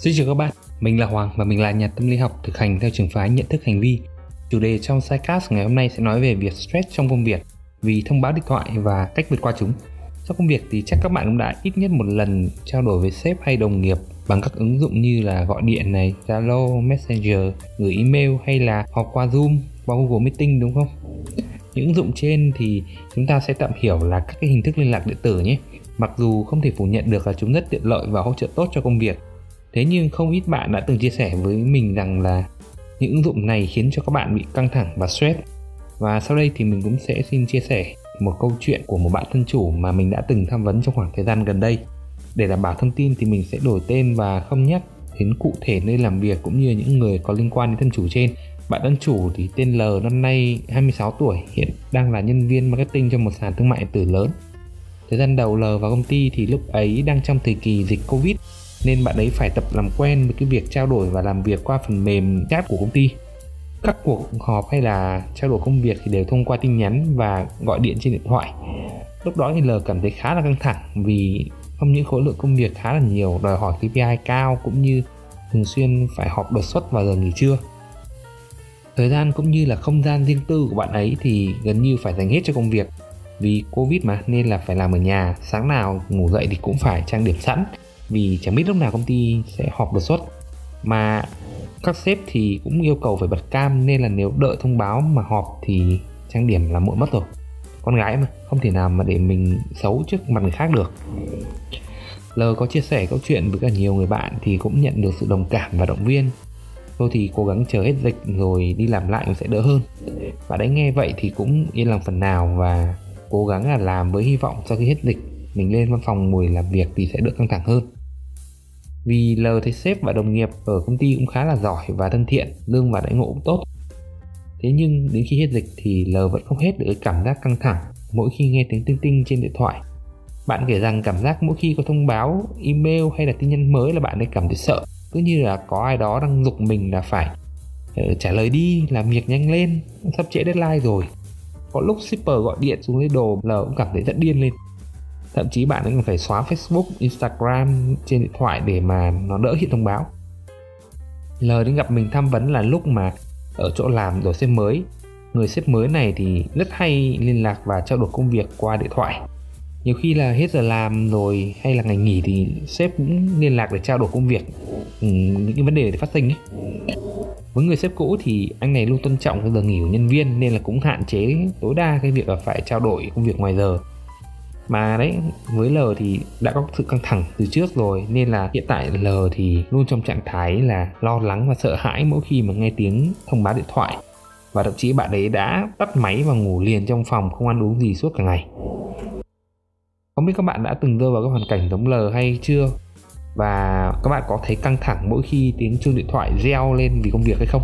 Xin chào các bạn, mình là Hoàng và mình là nhà tâm lý học thực hành theo trường phái nhận thức hành vi. Chủ đề trong Sidecast ngày hôm nay sẽ nói về việc stress trong công việc vì thông báo điện thoại và cách vượt qua chúng. Trong công việc thì chắc các bạn cũng đã ít nhất một lần trao đổi với sếp hay đồng nghiệp bằng các ứng dụng như là gọi điện này, Zalo, Messenger, gửi email hay là họp qua Zoom, qua Google Meeting đúng không? Những ứng dụng trên thì chúng ta sẽ tạm hiểu là các cái hình thức liên lạc điện tử nhé. Mặc dù không thể phủ nhận được là chúng rất tiện lợi và hỗ trợ tốt cho công việc, thế nhưng không ít bạn đã từng chia sẻ với mình rằng là những ứng dụng này khiến cho các bạn bị căng thẳng và stress. Và sau đây thì mình cũng sẽ xin chia sẻ một câu chuyện của một bạn thân chủ mà mình đã từng tham vấn trong khoảng thời gian gần đây. Để đảm bảo thông tin thì mình sẽ đổi tên và không nhắc đến cụ thể nơi làm việc cũng như những người có liên quan đến thân chủ trên. Bạn thân chủ thì tên L, năm nay 26 tuổi, hiện đang là nhân viên marketing cho một sàn thương mại điện tử lớn. Thời gian đầu L vào công ty thì lúc ấy đang trong thời kỳ dịch Covid nên bạn ấy phải tập làm quen với cái việc trao đổi và làm việc qua phần mềm chat của công ty. Các cuộc họp hay là trao đổi công việc thì đều thông qua tin nhắn và gọi điện trên điện thoại. Lúc đó thì L cảm thấy khá là căng thẳng vì không những khối lượng công việc khá là nhiều, đòi hỏi KPI cao cũng như thường xuyên phải họp đột xuất vào giờ nghỉ trưa. Thời gian cũng như là không gian riêng tư của bạn ấy thì gần như phải dành hết cho công việc. Vì covid mà, nên là phải làm ở nhà, sáng nào ngủ dậy thì cũng phải trang điểm sẵn vì chẳng biết lúc nào công ty sẽ họp đột xuất. Mà các sếp thì cũng yêu cầu phải bật cam nên là nếu đợi thông báo mà họp thì trang điểm là muộn mất rồi. Con gái mà, không thể nào mà để mình xấu trước mặt người khác được. L có chia sẻ câu chuyện với cả nhiều người bạn thì cũng nhận được sự đồng cảm và động viên. Tôi thì cố gắng chờ hết dịch rồi đi làm lại cũng sẽ đỡ hơn. Và đấy nghe vậy thì cũng yên lòng phần nào và cố gắng là làm với hy vọng sau khi hết dịch, mình lên văn phòng ngồi làm việc thì sẽ đỡ căng thẳng hơn vì L thấy sếp và đồng nghiệp ở công ty cũng khá là giỏi và thân thiện, lương và đãi ngộ cũng tốt. Thế nhưng đến khi hết dịch thì L vẫn không hết được cảm giác căng thẳng mỗi khi nghe tiếng tinh tinh trên điện thoại. Bạn kể rằng cảm giác mỗi khi có thông báo, email hay là tin nhắn mới là bạn ấy cảm thấy sợ, cứ như là có ai đó đang dục mình là phải ờ, trả lời đi, làm việc nhanh lên, sắp trễ deadline rồi. Có lúc shipper gọi điện xuống lấy đồ, L cũng cảm thấy rất điên lên thậm chí bạn còn phải xóa Facebook, Instagram trên điện thoại để mà nó đỡ hiện thông báo. Lời đến gặp mình tham vấn là lúc mà ở chỗ làm đổi sếp mới. Người sếp mới này thì rất hay liên lạc và trao đổi công việc qua điện thoại. Nhiều khi là hết giờ làm rồi hay là ngày nghỉ thì sếp cũng liên lạc để trao đổi công việc ừ, những cái vấn đề để phát sinh ấy. Với người sếp cũ thì anh này luôn tôn trọng cái giờ nghỉ của nhân viên nên là cũng hạn chế tối đa cái việc là phải trao đổi công việc ngoài giờ mà đấy, với L thì đã có sự căng thẳng từ trước rồi, nên là hiện tại L thì luôn trong trạng thái là lo lắng và sợ hãi mỗi khi mà nghe tiếng thông báo điện thoại. Và thậm chí bạn ấy đã tắt máy và ngủ liền trong phòng, không ăn uống gì suốt cả ngày. Không biết các bạn đã từng rơi vào cái hoàn cảnh giống L hay chưa? Và các bạn có thấy căng thẳng mỗi khi tiếng chuông điện thoại reo lên vì công việc hay không?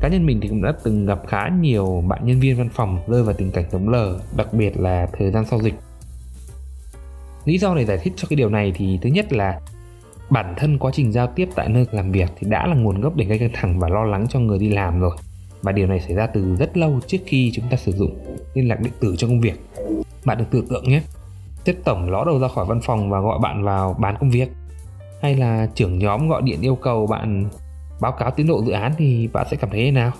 Cá nhân mình thì cũng đã từng gặp khá nhiều bạn nhân viên văn phòng rơi vào tình cảnh giống L, đặc biệt là thời gian sau dịch lý do để giải thích cho cái điều này thì thứ nhất là bản thân quá trình giao tiếp tại nơi làm việc thì đã là nguồn gốc để gây căng thẳng và lo lắng cho người đi làm rồi. Và điều này xảy ra từ rất lâu trước khi chúng ta sử dụng liên lạc điện tử cho công việc. Bạn được tưởng tượng nhé sếp tổng ló đầu ra khỏi văn phòng và gọi bạn vào bán công việc. Hay là trưởng nhóm gọi điện yêu cầu bạn báo cáo tiến độ dự án thì bạn sẽ cảm thấy thế nào?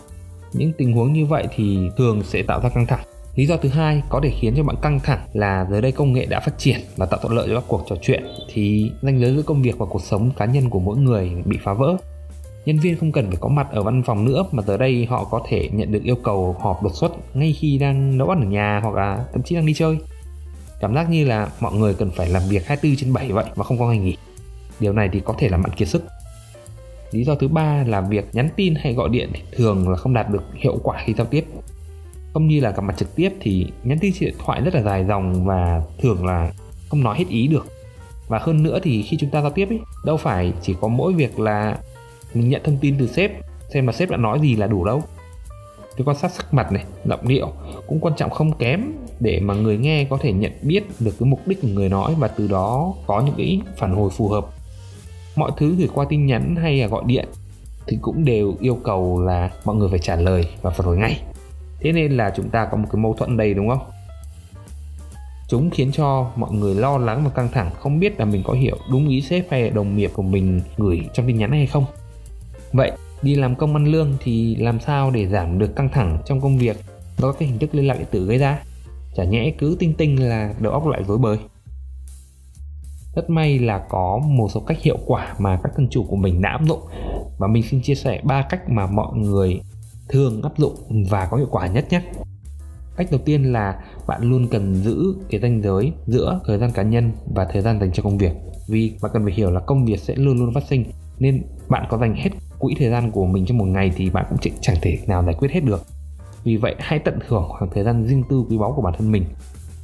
Những tình huống như vậy thì thường sẽ tạo ra căng thẳng. Lý do thứ hai có thể khiến cho bạn căng thẳng là giờ đây công nghệ đã phát triển và tạo thuận lợi cho các cuộc trò chuyện thì ranh giới giữa công việc và cuộc sống cá nhân của mỗi người bị phá vỡ. Nhân viên không cần phải có mặt ở văn phòng nữa mà giờ đây họ có thể nhận được yêu cầu họp đột xuất ngay khi đang nấu ăn ở nhà hoặc là thậm chí đang đi chơi. Cảm giác như là mọi người cần phải làm việc 24 trên 7 vậy và không có ngày nghỉ. Điều này thì có thể làm bạn kiệt sức. Lý do thứ ba là việc nhắn tin hay gọi điện thì thường là không đạt được hiệu quả khi giao tiếp không như là gặp mặt trực tiếp thì nhắn tin trên điện thoại rất là dài dòng và thường là không nói hết ý được. Và hơn nữa thì khi chúng ta giao tiếp ấy đâu phải chỉ có mỗi việc là mình nhận thông tin từ sếp, xem mà sếp đã nói gì là đủ đâu. Cái quan sát sắc mặt này, giọng điệu cũng quan trọng không kém để mà người nghe có thể nhận biết được cái mục đích của người nói và từ đó có những cái phản hồi phù hợp. Mọi thứ gửi qua tin nhắn hay là gọi điện thì cũng đều yêu cầu là mọi người phải trả lời và phản hồi ngay thế nên là chúng ta có một cái mâu thuẫn đây, đúng không? Chúng khiến cho mọi người lo lắng và căng thẳng, không biết là mình có hiểu đúng ý sếp hay đồng nghiệp của mình gửi trong tin nhắn hay không. Vậy, đi làm công ăn lương thì làm sao để giảm được căng thẳng trong công việc? Do các hình thức liên lạc điện tử gây ra. Chả nhẽ cứ tinh tinh là đầu óc lại rối bời. Rất may là có một số cách hiệu quả mà các thân chủ của mình đã áp dụng. Và mình xin chia sẻ ba cách mà mọi người thường áp dụng và có hiệu quả nhất nhé. Cách đầu tiên là bạn luôn cần giữ cái ranh giới giữa thời gian cá nhân và thời gian dành cho công việc. Vì bạn cần phải hiểu là công việc sẽ luôn luôn phát sinh, nên bạn có dành hết quỹ thời gian của mình trong một ngày thì bạn cũng chẳng thể nào giải quyết hết được. Vì vậy, hãy tận hưởng khoảng thời gian riêng tư quý báu của bản thân mình.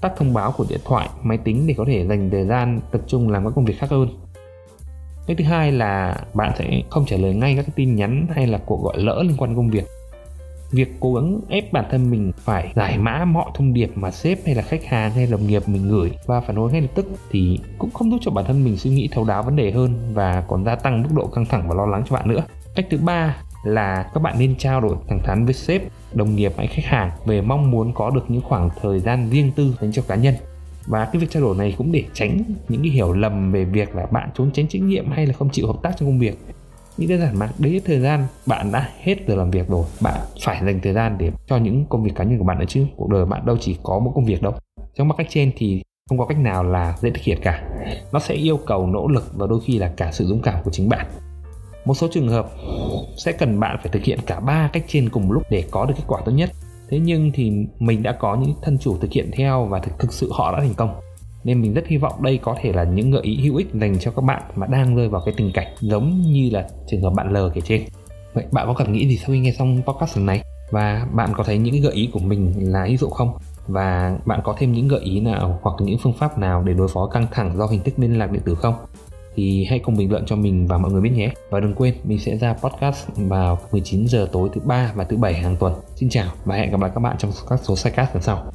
Tắt thông báo của điện thoại, máy tính để có thể dành thời gian tập trung làm các công việc khác hơn. Cái thứ hai là bạn sẽ không trả lời ngay các tin nhắn hay là cuộc gọi lỡ liên quan công việc việc cố gắng ép bản thân mình phải giải mã mọi thông điệp mà sếp hay là khách hàng hay đồng nghiệp mình gửi và phản hồi ngay lập tức thì cũng không giúp cho bản thân mình suy nghĩ thấu đáo vấn đề hơn và còn gia tăng mức độ căng thẳng và lo lắng cho bạn nữa. Cách thứ ba là các bạn nên trao đổi thẳng thắn với sếp, đồng nghiệp hay khách hàng về mong muốn có được những khoảng thời gian riêng tư dành cho cá nhân. Và cái việc trao đổi này cũng để tránh những cái hiểu lầm về việc là bạn trốn tránh trách nhiệm hay là không chịu hợp tác trong công việc nghĩ đơn giản mà đấy thời gian bạn đã hết giờ làm việc rồi. Bạn phải dành thời gian để cho những công việc cá nhân của bạn nữa chứ. Cuộc đời bạn đâu chỉ có một công việc đâu. Trong ba cách trên thì không có cách nào là dễ thực hiện cả. Nó sẽ yêu cầu nỗ lực và đôi khi là cả sự dũng cảm của chính bạn. Một số trường hợp sẽ cần bạn phải thực hiện cả ba cách trên cùng lúc để có được kết quả tốt nhất. Thế nhưng thì mình đã có những thân chủ thực hiện theo và thực, thực sự họ đã thành công nên mình rất hy vọng đây có thể là những gợi ý hữu ích dành cho các bạn mà đang rơi vào cái tình cảnh giống như là trường hợp bạn L kể trên vậy bạn có cảm nghĩ gì sau khi nghe xong podcast lần này và bạn có thấy những cái gợi ý của mình là hữu dụng không và bạn có thêm những gợi ý nào hoặc những phương pháp nào để đối phó căng thẳng do hình thức liên lạc điện tử không thì hãy cùng bình luận cho mình và mọi người biết nhé. Và đừng quên, mình sẽ ra podcast vào 19 giờ tối thứ ba và thứ bảy hàng tuần. Xin chào và hẹn gặp lại các bạn trong các số sidecast lần sau.